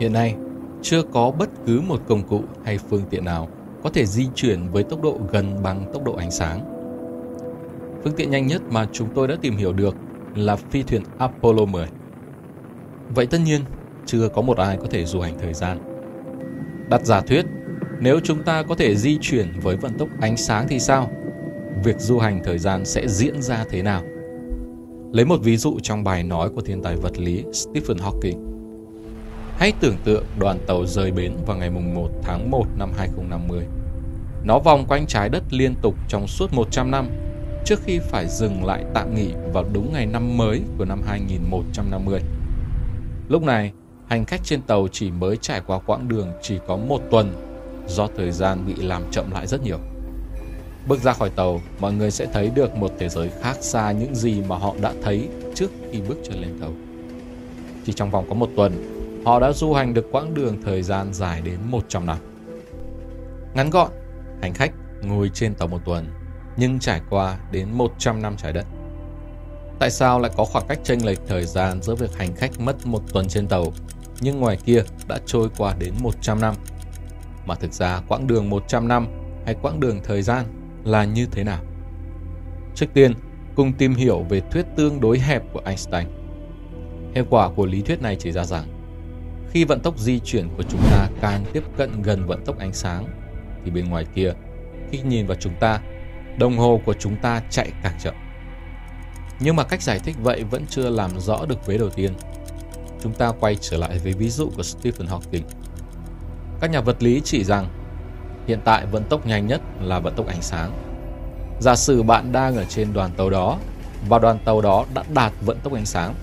Hiện nay, chưa có bất cứ một công cụ hay phương tiện nào có thể di chuyển với tốc độ gần bằng tốc độ ánh sáng. Phương tiện nhanh nhất mà chúng tôi đã tìm hiểu được là phi thuyền Apollo 10. Vậy tất nhiên, chưa có một ai có thể du hành thời gian. Đặt giả thuyết, nếu chúng ta có thể di chuyển với vận tốc ánh sáng thì sao? Việc du hành thời gian sẽ diễn ra thế nào? Lấy một ví dụ trong bài nói của thiên tài vật lý Stephen Hawking. Hãy tưởng tượng đoàn tàu rời bến vào ngày 1 tháng 1 năm 2050. Nó vòng quanh trái đất liên tục trong suốt 100 năm trước khi phải dừng lại tạm nghỉ vào đúng ngày năm mới của năm 2150. Lúc này, hành khách trên tàu chỉ mới trải qua quãng đường chỉ có một tuần do thời gian bị làm chậm lại rất nhiều. Bước ra khỏi tàu, mọi người sẽ thấy được một thế giới khác xa những gì mà họ đã thấy trước khi bước chân lên tàu. Chỉ trong vòng có một tuần, họ đã du hành được quãng đường thời gian dài đến 100 năm. Ngắn gọn, hành khách ngồi trên tàu một tuần, nhưng trải qua đến 100 năm trái đất. Tại sao lại có khoảng cách chênh lệch thời gian giữa việc hành khách mất một tuần trên tàu, nhưng ngoài kia đã trôi qua đến 100 năm? Mà thực ra quãng đường 100 năm hay quãng đường thời gian là như thế nào? Trước tiên, cùng tìm hiểu về thuyết tương đối hẹp của Einstein. Hệ quả của lý thuyết này chỉ ra rằng, khi vận tốc di chuyển của chúng ta càng tiếp cận gần vận tốc ánh sáng, thì bên ngoài kia, khi nhìn vào chúng ta, đồng hồ của chúng ta chạy càng chậm. Nhưng mà cách giải thích vậy vẫn chưa làm rõ được vế đầu tiên. Chúng ta quay trở lại với ví dụ của Stephen Hawking. Các nhà vật lý chỉ rằng hiện tại vận tốc nhanh nhất là vận tốc ánh sáng. Giả sử bạn đang ở trên đoàn tàu đó và đoàn tàu đó đã đạt vận tốc ánh sáng.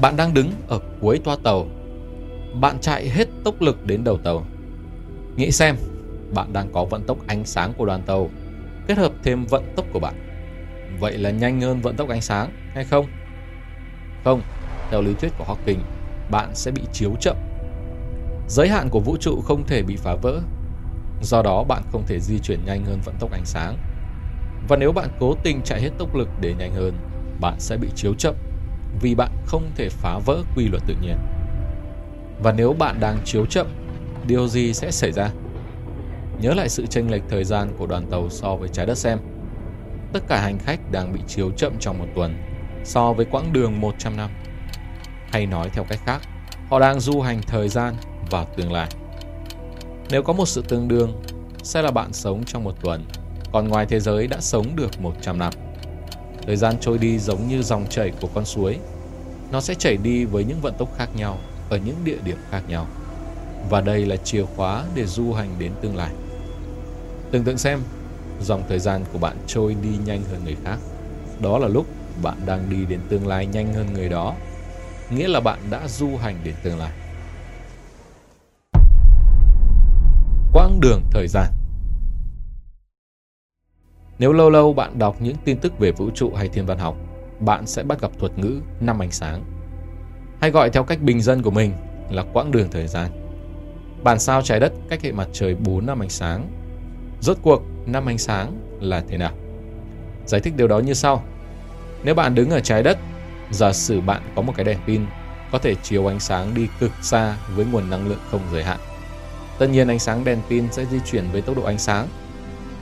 Bạn đang đứng ở cuối toa tàu. Bạn chạy hết tốc lực đến đầu tàu. Nghĩ xem, bạn đang có vận tốc ánh sáng của đoàn tàu kết hợp thêm vận tốc của bạn Vậy là nhanh hơn vận tốc ánh sáng hay không? Không, theo lý thuyết của Hawking, bạn sẽ bị chiếu chậm. Giới hạn của vũ trụ không thể bị phá vỡ, do đó bạn không thể di chuyển nhanh hơn vận tốc ánh sáng. Và nếu bạn cố tình chạy hết tốc lực để nhanh hơn, bạn sẽ bị chiếu chậm vì bạn không thể phá vỡ quy luật tự nhiên. Và nếu bạn đang chiếu chậm, điều gì sẽ xảy ra? Nhớ lại sự chênh lệch thời gian của đoàn tàu so với trái đất xem – tất cả hành khách đang bị chiếu chậm trong một tuần so với quãng đường 100 năm. Hay nói theo cách khác, họ đang du hành thời gian vào tương lai. Nếu có một sự tương đương, sẽ là bạn sống trong một tuần, còn ngoài thế giới đã sống được 100 năm. Thời gian trôi đi giống như dòng chảy của con suối. Nó sẽ chảy đi với những vận tốc khác nhau ở những địa điểm khác nhau. Và đây là chìa khóa để du hành đến tương lai. Tưởng tượng xem, dòng thời gian của bạn trôi đi nhanh hơn người khác. Đó là lúc bạn đang đi đến tương lai nhanh hơn người đó, nghĩa là bạn đã du hành đến tương lai. Quãng đường thời gian Nếu lâu lâu bạn đọc những tin tức về vũ trụ hay thiên văn học, bạn sẽ bắt gặp thuật ngữ năm ánh sáng. Hay gọi theo cách bình dân của mình là quãng đường thời gian. Bản sao trái đất cách hệ mặt trời 4 năm ánh sáng. Rốt cuộc, năm ánh sáng là thế nào. Giải thích điều đó như sau. Nếu bạn đứng ở trái đất, giả sử bạn có một cái đèn pin có thể chiếu ánh sáng đi cực xa với nguồn năng lượng không giới hạn. Tất nhiên ánh sáng đèn pin sẽ di chuyển với tốc độ ánh sáng.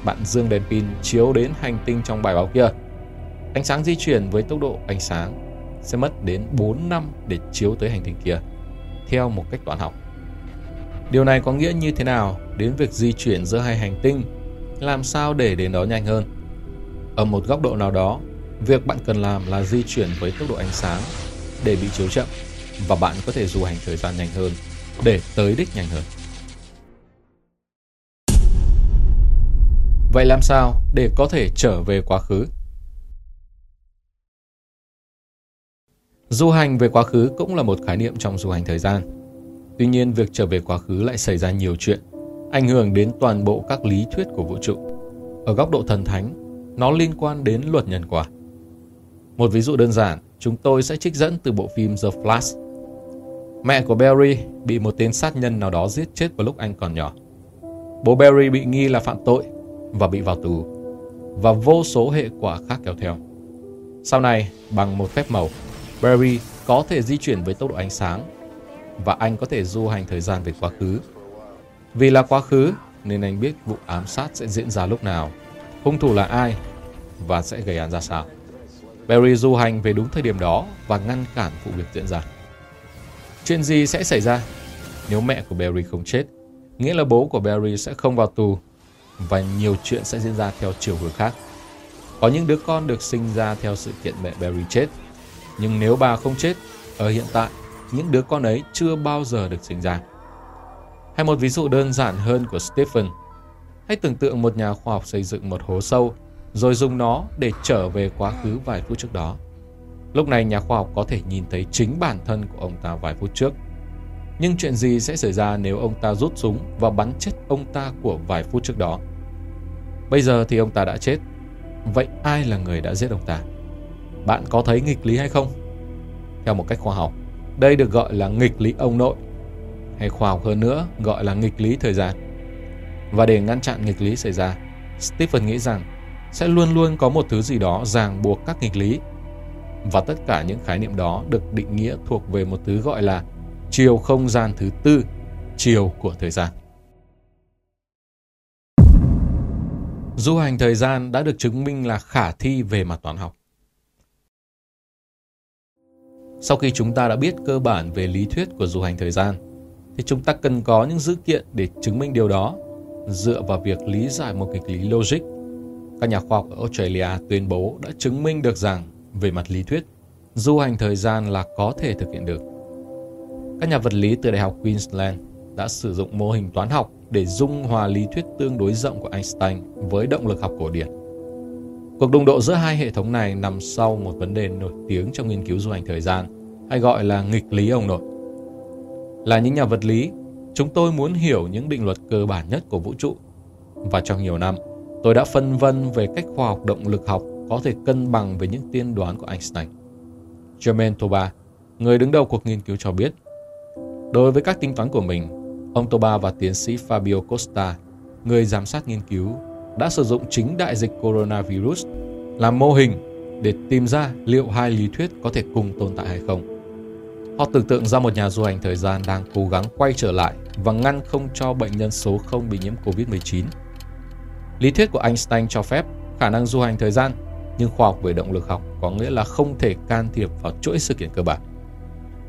Bạn dương đèn pin chiếu đến hành tinh trong bài báo kia. Ánh sáng di chuyển với tốc độ ánh sáng sẽ mất đến 4 năm để chiếu tới hành tinh kia, theo một cách toán học. Điều này có nghĩa như thế nào đến việc di chuyển giữa hai hành tinh làm sao để đến đó nhanh hơn. Ở một góc độ nào đó, việc bạn cần làm là di chuyển với tốc độ ánh sáng để bị chiếu chậm và bạn có thể du hành thời gian nhanh hơn để tới đích nhanh hơn. Vậy làm sao để có thể trở về quá khứ? Du hành về quá khứ cũng là một khái niệm trong du hành thời gian. Tuy nhiên, việc trở về quá khứ lại xảy ra nhiều chuyện ảnh hưởng đến toàn bộ các lý thuyết của vũ trụ. Ở góc độ thần thánh, nó liên quan đến luật nhân quả. Một ví dụ đơn giản, chúng tôi sẽ trích dẫn từ bộ phim The Flash. Mẹ của Barry bị một tên sát nhân nào đó giết chết vào lúc anh còn nhỏ. Bố Barry bị nghi là phạm tội và bị vào tù, và vô số hệ quả khác kéo theo. Sau này, bằng một phép màu, Barry có thể di chuyển với tốc độ ánh sáng, và anh có thể du hành thời gian về quá khứ. Vì là quá khứ nên anh biết vụ ám sát sẽ diễn ra lúc nào, hung thủ là ai và sẽ gây án ra sao. Barry du hành về đúng thời điểm đó và ngăn cản vụ việc diễn ra. Chuyện gì sẽ xảy ra nếu mẹ của Barry không chết? Nghĩa là bố của Barry sẽ không vào tù và nhiều chuyện sẽ diễn ra theo chiều hướng khác. Có những đứa con được sinh ra theo sự kiện mẹ Barry chết. Nhưng nếu bà không chết, ở hiện tại, những đứa con ấy chưa bao giờ được sinh ra. Hay một ví dụ đơn giản hơn của Stephen. Hãy tưởng tượng một nhà khoa học xây dựng một hố sâu rồi dùng nó để trở về quá khứ vài phút trước đó. Lúc này nhà khoa học có thể nhìn thấy chính bản thân của ông ta vài phút trước. Nhưng chuyện gì sẽ xảy ra nếu ông ta rút súng và bắn chết ông ta của vài phút trước đó? Bây giờ thì ông ta đã chết. Vậy ai là người đã giết ông ta? Bạn có thấy nghịch lý hay không? Theo một cách khoa học, đây được gọi là nghịch lý ông nội, hay khoa học hơn nữa gọi là nghịch lý thời gian. Và để ngăn chặn nghịch lý xảy ra, Stephen nghĩ rằng sẽ luôn luôn có một thứ gì đó ràng buộc các nghịch lý. Và tất cả những khái niệm đó được định nghĩa thuộc về một thứ gọi là chiều không gian thứ tư, chiều của thời gian. Du hành thời gian đã được chứng minh là khả thi về mặt toán học. Sau khi chúng ta đã biết cơ bản về lý thuyết của du hành thời gian, thì chúng ta cần có những dữ kiện để chứng minh điều đó dựa vào việc lý giải một nghịch lý logic các nhà khoa học ở Australia tuyên bố đã chứng minh được rằng về mặt lý thuyết, du hành thời gian là có thể thực hiện được. Các nhà vật lý từ Đại học Queensland đã sử dụng mô hình toán học để dung hòa lý thuyết tương đối rộng của Einstein với động lực học cổ điển. Cuộc đụng độ giữa hai hệ thống này nằm sau một vấn đề nổi tiếng trong nghiên cứu du hành thời gian, hay gọi là nghịch lý ông nội. Là những nhà vật lý, chúng tôi muốn hiểu những định luật cơ bản nhất của vũ trụ. Và trong nhiều năm, Tôi đã phân vân về cách khoa học động lực học có thể cân bằng với những tiên đoán của Einstein. Germain Toba, người đứng đầu cuộc nghiên cứu cho biết, đối với các tính toán của mình, ông Toba và tiến sĩ Fabio Costa, người giám sát nghiên cứu, đã sử dụng chính đại dịch coronavirus làm mô hình để tìm ra liệu hai lý thuyết có thể cùng tồn tại hay không. Họ tưởng tượng ra một nhà du hành thời gian đang cố gắng quay trở lại và ngăn không cho bệnh nhân số 0 bị nhiễm COVID-19 Lý thuyết của Einstein cho phép khả năng du hành thời gian, nhưng khoa học về động lực học có nghĩa là không thể can thiệp vào chuỗi sự kiện cơ bản.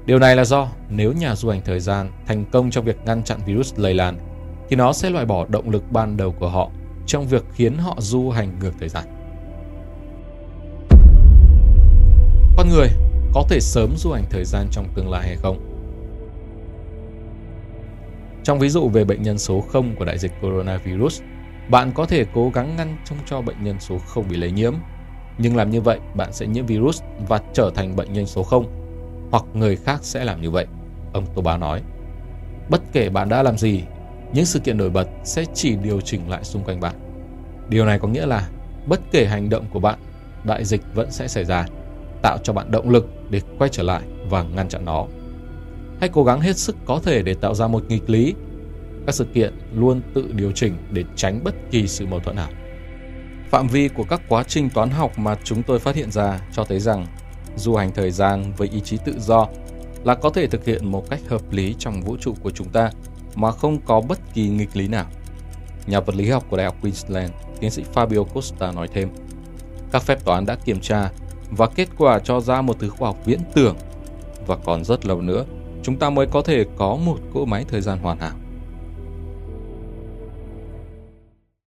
Điều này là do nếu nhà du hành thời gian thành công trong việc ngăn chặn virus lây lan, thì nó sẽ loại bỏ động lực ban đầu của họ trong việc khiến họ du hành ngược thời gian. Con người có thể sớm du hành thời gian trong tương lai hay không? Trong ví dụ về bệnh nhân số 0 của đại dịch coronavirus, bạn có thể cố gắng ngăn trông cho bệnh nhân số 0 bị lây nhiễm, nhưng làm như vậy bạn sẽ nhiễm virus và trở thành bệnh nhân số 0, hoặc người khác sẽ làm như vậy, ông Toba nói. Bất kể bạn đã làm gì, những sự kiện nổi bật sẽ chỉ điều chỉnh lại xung quanh bạn. Điều này có nghĩa là bất kể hành động của bạn, đại dịch vẫn sẽ xảy ra, tạo cho bạn động lực để quay trở lại và ngăn chặn nó. Hãy cố gắng hết sức có thể để tạo ra một nghịch lý các sự kiện luôn tự điều chỉnh để tránh bất kỳ sự mâu thuẫn nào. Phạm vi của các quá trình toán học mà chúng tôi phát hiện ra cho thấy rằng du hành thời gian với ý chí tự do là có thể thực hiện một cách hợp lý trong vũ trụ của chúng ta mà không có bất kỳ nghịch lý nào. Nhà vật lý học của Đại học Queensland, tiến sĩ Fabio Costa nói thêm, các phép toán đã kiểm tra và kết quả cho ra một thứ khoa học viễn tưởng và còn rất lâu nữa chúng ta mới có thể có một cỗ máy thời gian hoàn hảo.